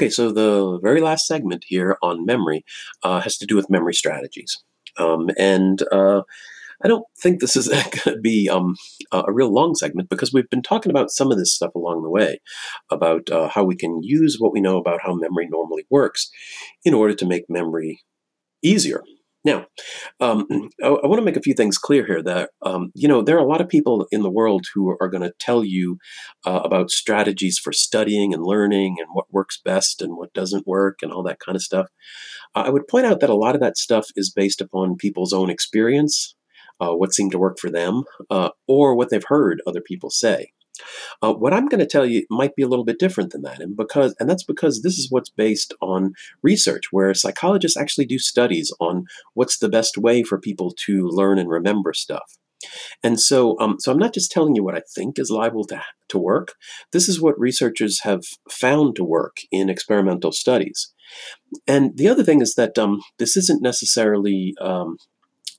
Okay, so the very last segment here on memory uh, has to do with memory strategies. Um, and uh, I don't think this is going to be um, a real long segment because we've been talking about some of this stuff along the way about uh, how we can use what we know about how memory normally works in order to make memory easier. Now, um, I, I want to make a few things clear here that, um, you know, there are a lot of people in the world who are going to tell you uh, about strategies for studying and learning and what works best and what doesn't work and all that kind of stuff. I would point out that a lot of that stuff is based upon people's own experience, uh, what seemed to work for them, uh, or what they've heard other people say. Uh, what I'm going to tell you might be a little bit different than that, and because and that's because this is what's based on research, where psychologists actually do studies on what's the best way for people to learn and remember stuff. And so, um, so I'm not just telling you what I think is liable to to work. This is what researchers have found to work in experimental studies. And the other thing is that um, this isn't necessarily um,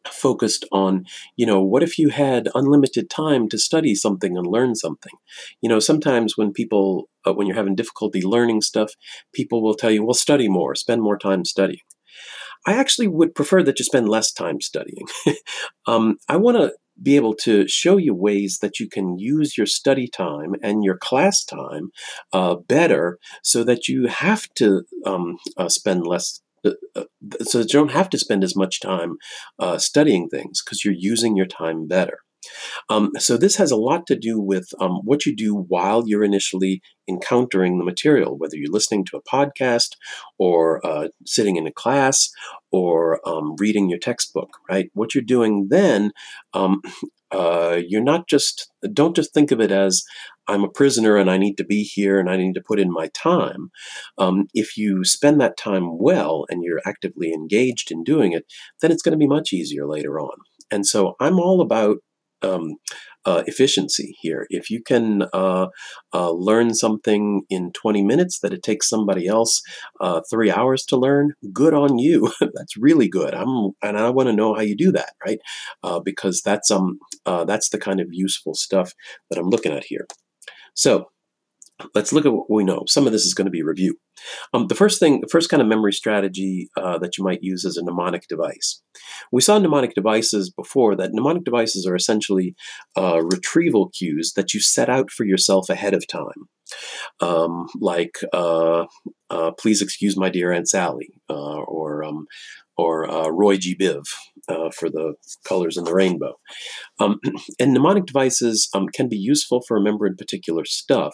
focused on, you know, what if you had unlimited time to study something and learn something? You know, sometimes when people, uh, when you're having difficulty learning stuff, people will tell you, well, study more, spend more time studying. I actually would prefer that you spend less time studying. um, I want to be able to show you ways that you can use your study time and your class time uh, better so that you have to um, uh, spend less so that you don't have to spend as much time uh, studying things because you're using your time better. Um, so this has a lot to do with um, what you do while you're initially encountering the material, whether you're listening to a podcast or uh, sitting in a class or um, reading your textbook, right? What you're doing then, um, uh, you're not just, don't just think of it as I'm a prisoner and I need to be here and I need to put in my time. Um, if you spend that time well and you're actively engaged in doing it, then it's going to be much easier later on. And so I'm all about um, uh, efficiency here. If you can uh, uh, learn something in 20 minutes that it takes somebody else uh, three hours to learn, good on you. that's really good. I'm, and I want to know how you do that, right? Uh, because that's um uh, that's the kind of useful stuff that I'm looking at here. So let's look at what we know. Some of this is going to be review. Um, the first thing, the first kind of memory strategy uh, that you might use is a mnemonic device. We saw mnemonic devices before that mnemonic devices are essentially uh, retrieval cues that you set out for yourself ahead of time. Um, like, uh, uh please excuse my dear Aunt Sally, uh, or um, or uh, Roy G. Biv uh, for the colors in the rainbow. Um, and mnemonic devices um, can be useful for remembering particular stuff,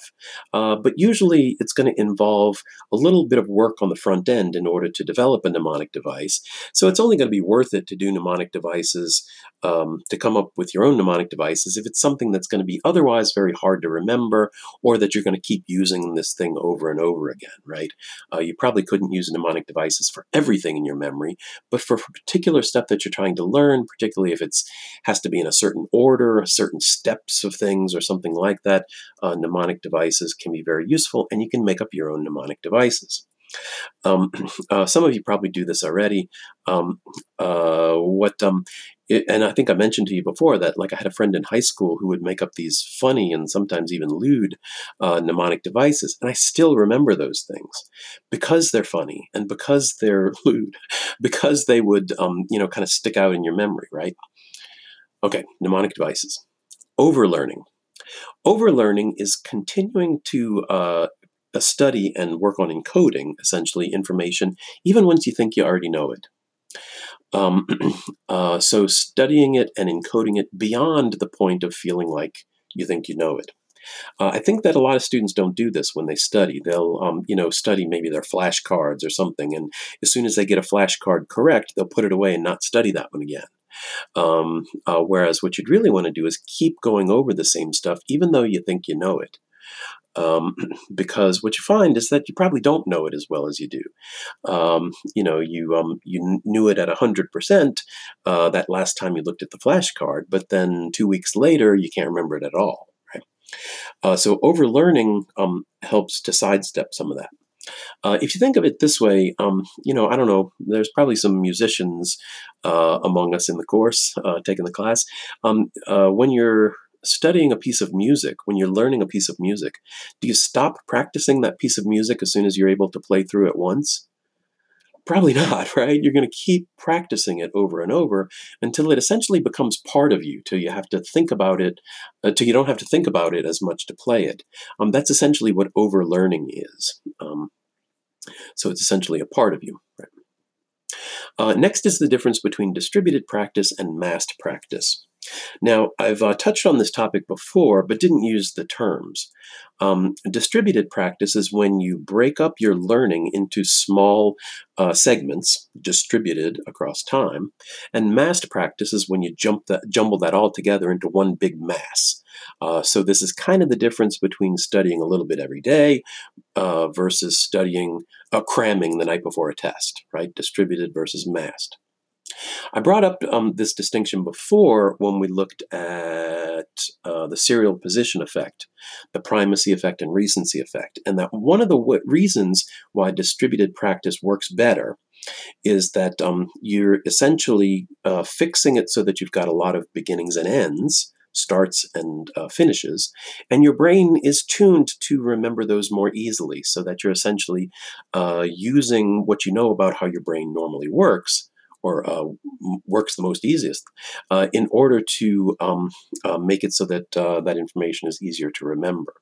uh, but usually it's going to involve a little bit of work on the front end in order to develop a mnemonic device. So it's only going to be worth it to do mnemonic devices, um, to come up with your own mnemonic devices if it's something that's going to be otherwise very hard to remember or that you're going to keep using this thing over and over again, right? Uh, you probably couldn't use mnemonic devices for everything in your memory, but for particular stuff that you're trying to learn, particularly if it's has to be in a certain order, certain steps of things, or something like that, uh, mnemonic devices can be very useful, and you can make up your own mnemonic devices. Um, uh, some of you probably do this already. Um, uh, what um, it, and I think I mentioned to you before that like I had a friend in high school who would make up these funny and sometimes even lewd uh, mnemonic devices, and I still remember those things because they're funny and because they're lewd, because they would um, you know kind of stick out in your memory, right? Okay, mnemonic devices. Overlearning. Overlearning is continuing to uh, study and work on encoding essentially information even once you think you already know it. Um, uh, so studying it and encoding it beyond the point of feeling like you think you know it. Uh, I think that a lot of students don't do this when they study. They'll, um, you know, study maybe their flashcards or something, and as soon as they get a flashcard correct, they'll put it away and not study that one again. Um, uh, whereas what you'd really want to do is keep going over the same stuff, even though you think you know it um, because what you find is that you probably don't know it as well as you do. Um, you know, you um, you knew it at hundred uh, percent that last time you looked at the flashcard, but then two weeks later you can't remember it at all. Right? Uh, so overlearning um, helps to sidestep some of that. Uh, if you think of it this way, um, you know, I don't know, there's probably some musicians uh, among us in the course uh, taking the class. Um, uh, when you're studying a piece of music, when you're learning a piece of music, do you stop practicing that piece of music as soon as you're able to play through it once? Probably not, right? You're going to keep practicing it over and over until it essentially becomes part of you, till you have to think about it, uh, till you don't have to think about it as much to play it. Um, that's essentially what overlearning is. Um, so it's essentially a part of you. Right? Uh, next is the difference between distributed practice and massed practice. Now, I've uh, touched on this topic before, but didn't use the terms. Um, distributed practice is when you break up your learning into small uh, segments, distributed across time, and massed practice is when you jump that, jumble that all together into one big mass. Uh, so this is kind of the difference between studying a little bit every day uh, versus studying, uh, cramming the night before a test, right? Distributed versus massed. I brought up um, this distinction before when we looked at uh, the serial position effect, the primacy effect, and recency effect, and that one of the w- reasons why distributed practice works better is that um, you're essentially uh, fixing it so that you've got a lot of beginnings and ends starts and uh, finishes, and your brain is tuned to remember those more easily so that you're essentially uh, using what you know about how your brain normally works or uh, works the most easiest uh, in order to um, uh, make it so that uh, that information is easier to remember.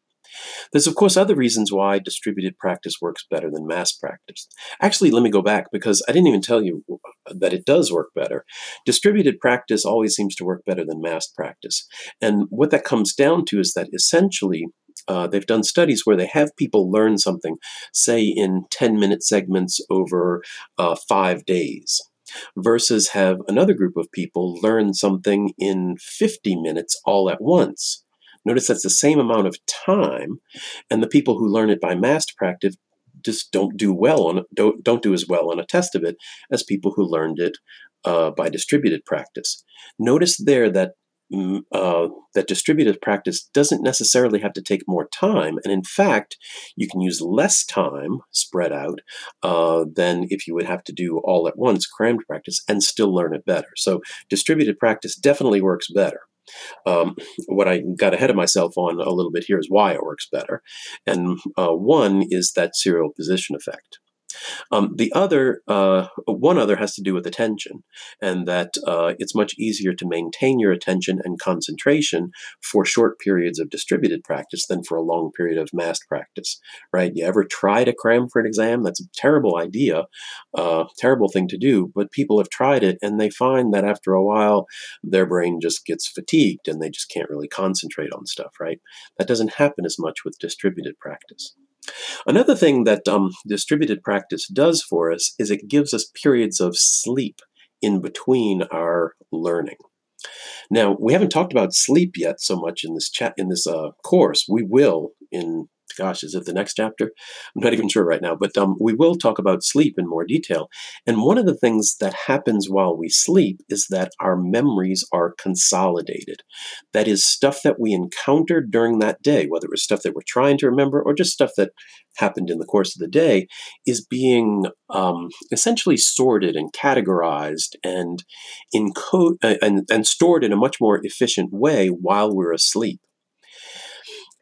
There's, of course, other reasons why distributed practice works better than mass practice. Actually, let me go back because I didn't even tell you that it does work better. Distributed practice always seems to work better than mass practice. And what that comes down to is that essentially, uh, they've done studies where they have people learn something, say in 10 minute segments over uh, five days versus have another group of people learn something in 50 minutes all at once. Notice that's the same amount of time, and the people who learn it by mass practice just don't do well on don't don't do as well on a test of it as people who learned it uh, by distributed practice. Notice there that uh, that distributed practice doesn't necessarily have to take more time. And in fact, you can use less time spread out uh, than if you would have to do all at once crammed practice and still learn it better. So distributed practice definitely works better. Um, what I got ahead of myself on a little bit here is why it works better. And uh, one is that serial position effect. Um, the other, uh, one other has to do with attention, and that uh, it's much easier to maintain your attention and concentration for short periods of distributed practice than for a long period of massed practice, right? You ever try to cram for an exam? That's a terrible idea, uh, terrible thing to do, but people have tried it and they find that after a while, their brain just gets fatigued and they just can't really concentrate on stuff, right? That doesn't happen as much with distributed practice. Another thing that um, distributed practice does for us is it gives us periods of sleep in between our learning. Now, we haven't talked about sleep yet so much in this chat in this uh, course. We will in gosh, is it the next chapter? I'm not even sure right now, but um, we will talk about sleep in more detail. And one of the things that happens while we sleep is that our memories are consolidated. That is stuff that we encountered during that day, whether it was stuff that we're trying to remember or just stuff that happened in the course of the day, is being um, essentially sorted and categorized and, encode, uh, and, and stored in a much more efficient way while we're asleep.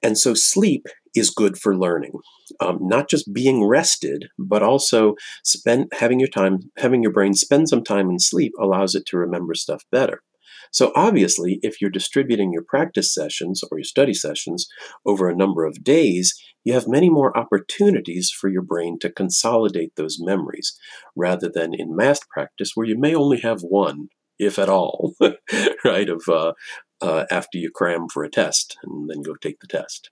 And so sleep is good for learning. Um, not just being rested, but also spend having your time, having your brain spend some time in sleep allows it to remember stuff better. So obviously, if you're distributing your practice sessions or your study sessions over a number of days, you have many more opportunities for your brain to consolidate those memories, rather than in mass practice where you may only have one, if at all, right? Of uh, uh, after you cram for a test and then go take the test.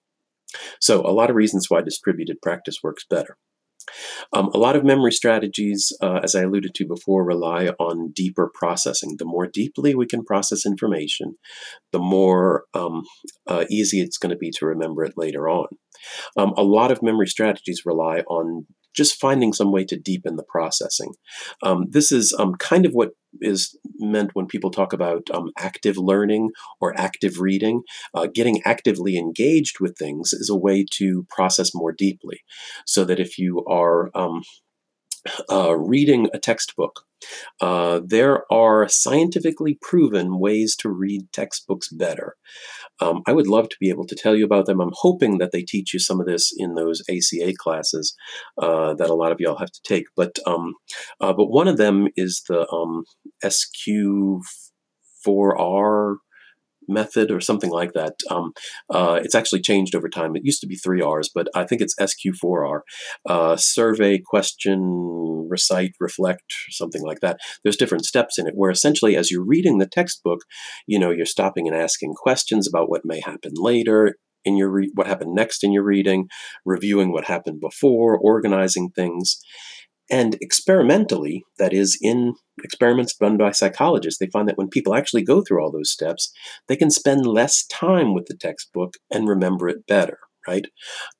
So, a lot of reasons why distributed practice works better. Um, a lot of memory strategies, uh, as I alluded to before, rely on deeper processing. The more deeply we can process information, the more um, uh, easy it's going to be to remember it later on. Um, a lot of memory strategies rely on just finding some way to deepen the processing. Um, this is um, kind of what is meant when people talk about um, active learning or active reading. Uh, getting actively engaged with things is a way to process more deeply. So that if you are um, uh, reading a textbook, uh, there are scientifically proven ways to read textbooks better. Um, I would love to be able to tell you about them. I'm hoping that they teach you some of this in those ACA classes uh, that a lot of y'all have to take. But um, uh, but one of them is the um, SQ4R method or something like that. Um, uh, it's actually changed over time. It used to be three R's, but I think it's SQ4R. Uh, survey, question, recite, reflect, something like that. There's different steps in it where essentially as you're reading the textbook, you know, you're stopping and asking questions about what may happen later in your re- what happened next in your reading, reviewing what happened before, organizing things. And experimentally, that is, in experiments done by psychologists, they find that when people actually go through all those steps, they can spend less time with the textbook and remember it better, right?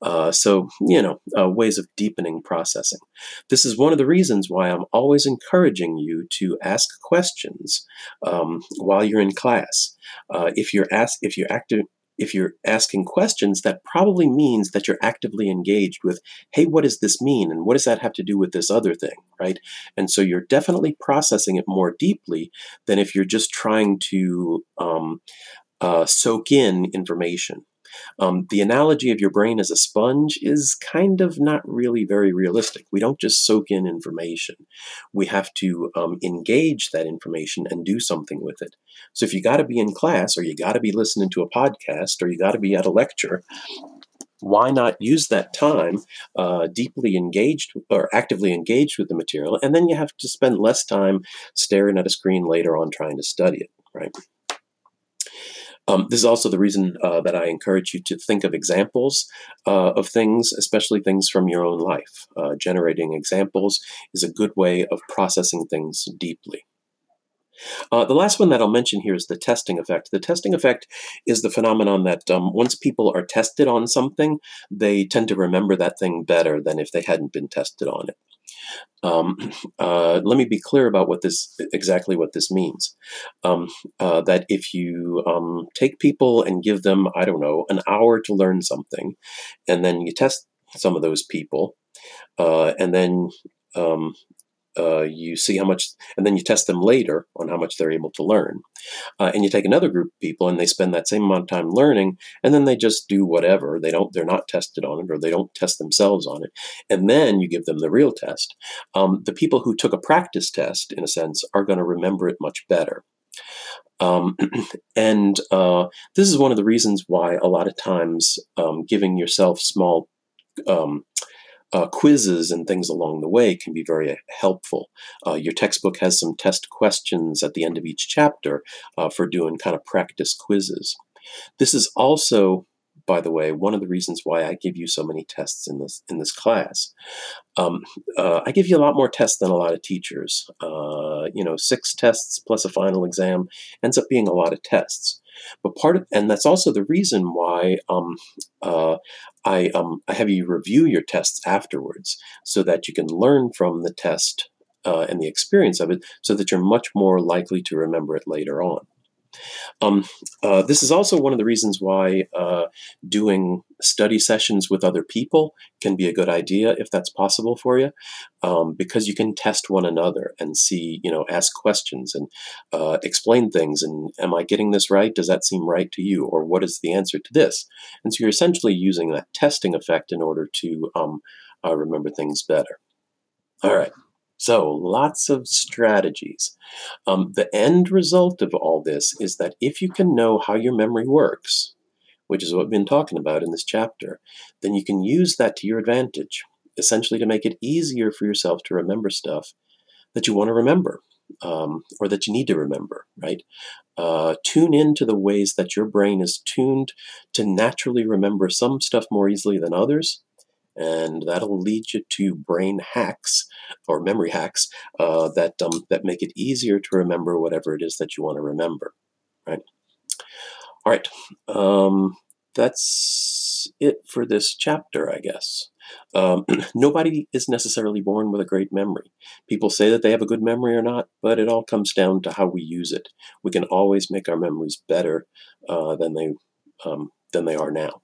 Uh, so, you know, uh, ways of deepening processing. This is one of the reasons why I'm always encouraging you to ask questions um, while you're in class. Uh, if you're asked, if you're active, if you're asking questions, that probably means that you're actively engaged with, hey, what does this mean? And what does that have to do with this other thing, right? And so you're definitely processing it more deeply than if you're just trying to um, uh, soak in information. Um, the analogy of your brain as a sponge is kind of not really very realistic. We don't just soak in information. We have to um, engage that information and do something with it. So if you got to be in class, or you got to be listening to a podcast, or you got to be at a lecture, why not use that time uh, deeply engaged or actively engaged with the material and then you have to spend less time staring at a screen later on trying to study it right um, this is also the reason uh, that I encourage you to think of examples uh, of things, especially things from your own life. Uh, generating examples is a good way of processing things deeply. Uh, the last one that I'll mention here is the testing effect. The testing effect is the phenomenon that um, once people are tested on something, they tend to remember that thing better than if they hadn't been tested on it. Um, uh, let me be clear about what this exactly what this means. Um, uh, that if you um, take people and give them, I don't know, an hour to learn something, and then you test some of those people, uh, and then um, uh, you see how much, and then you test them later on how much they're able to learn. Uh, and you take another group of people and they spend that same amount of time learning, and then they just do whatever. They don't, they're not tested on it, or they don't test themselves on it. And then you give them the real test. Um, the people who took a practice test, in a sense, are going to remember it much better. Um, and uh, this is one of the reasons why a lot of times um, giving yourself small um, uh, quizzes and things along the way can be very helpful. Uh, your textbook has some test questions at the end of each chapter uh, for doing kind of practice quizzes. This is also, by the way, one of the reasons why I give you so many tests in this in this class. Um, uh, I give you a lot more tests than a lot of teachers. Uh, you know, six tests plus a final exam ends up being a lot of tests. But part of, and that's also the reason why um, uh, I, um, I have you review your tests afterwards so that you can learn from the test uh, and the experience of it so that you're much more likely to remember it later on. Um, uh, this is also one of the reasons why uh, doing study sessions with other people can be a good idea if that's possible for you, um, because you can test one another and see, you know, ask questions and uh, explain things. And am I getting this right? Does that seem right to you? Or what is the answer to this? And so you're essentially using that testing effect in order to um, uh, remember things better. All right. So, lots of strategies. Um, the end result of all this is that if you can know how your memory works, which is what we've been talking about in this chapter, then you can use that to your advantage, essentially to make it easier for yourself to remember stuff that you want to remember um, or that you need to remember, right? Uh, tune in to the ways that your brain is tuned to naturally remember some stuff more easily than others and that'll lead you to brain hacks or memory hacks uh, that um, that make it easier to remember whatever it is that you want to remember. Right. All right. Um, that's it for this chapter, I guess. Um, nobody is necessarily born with a great memory. People say that they have a good memory or not, but it all comes down to how we use it. We can always make our memories better uh, than they um, than they are now.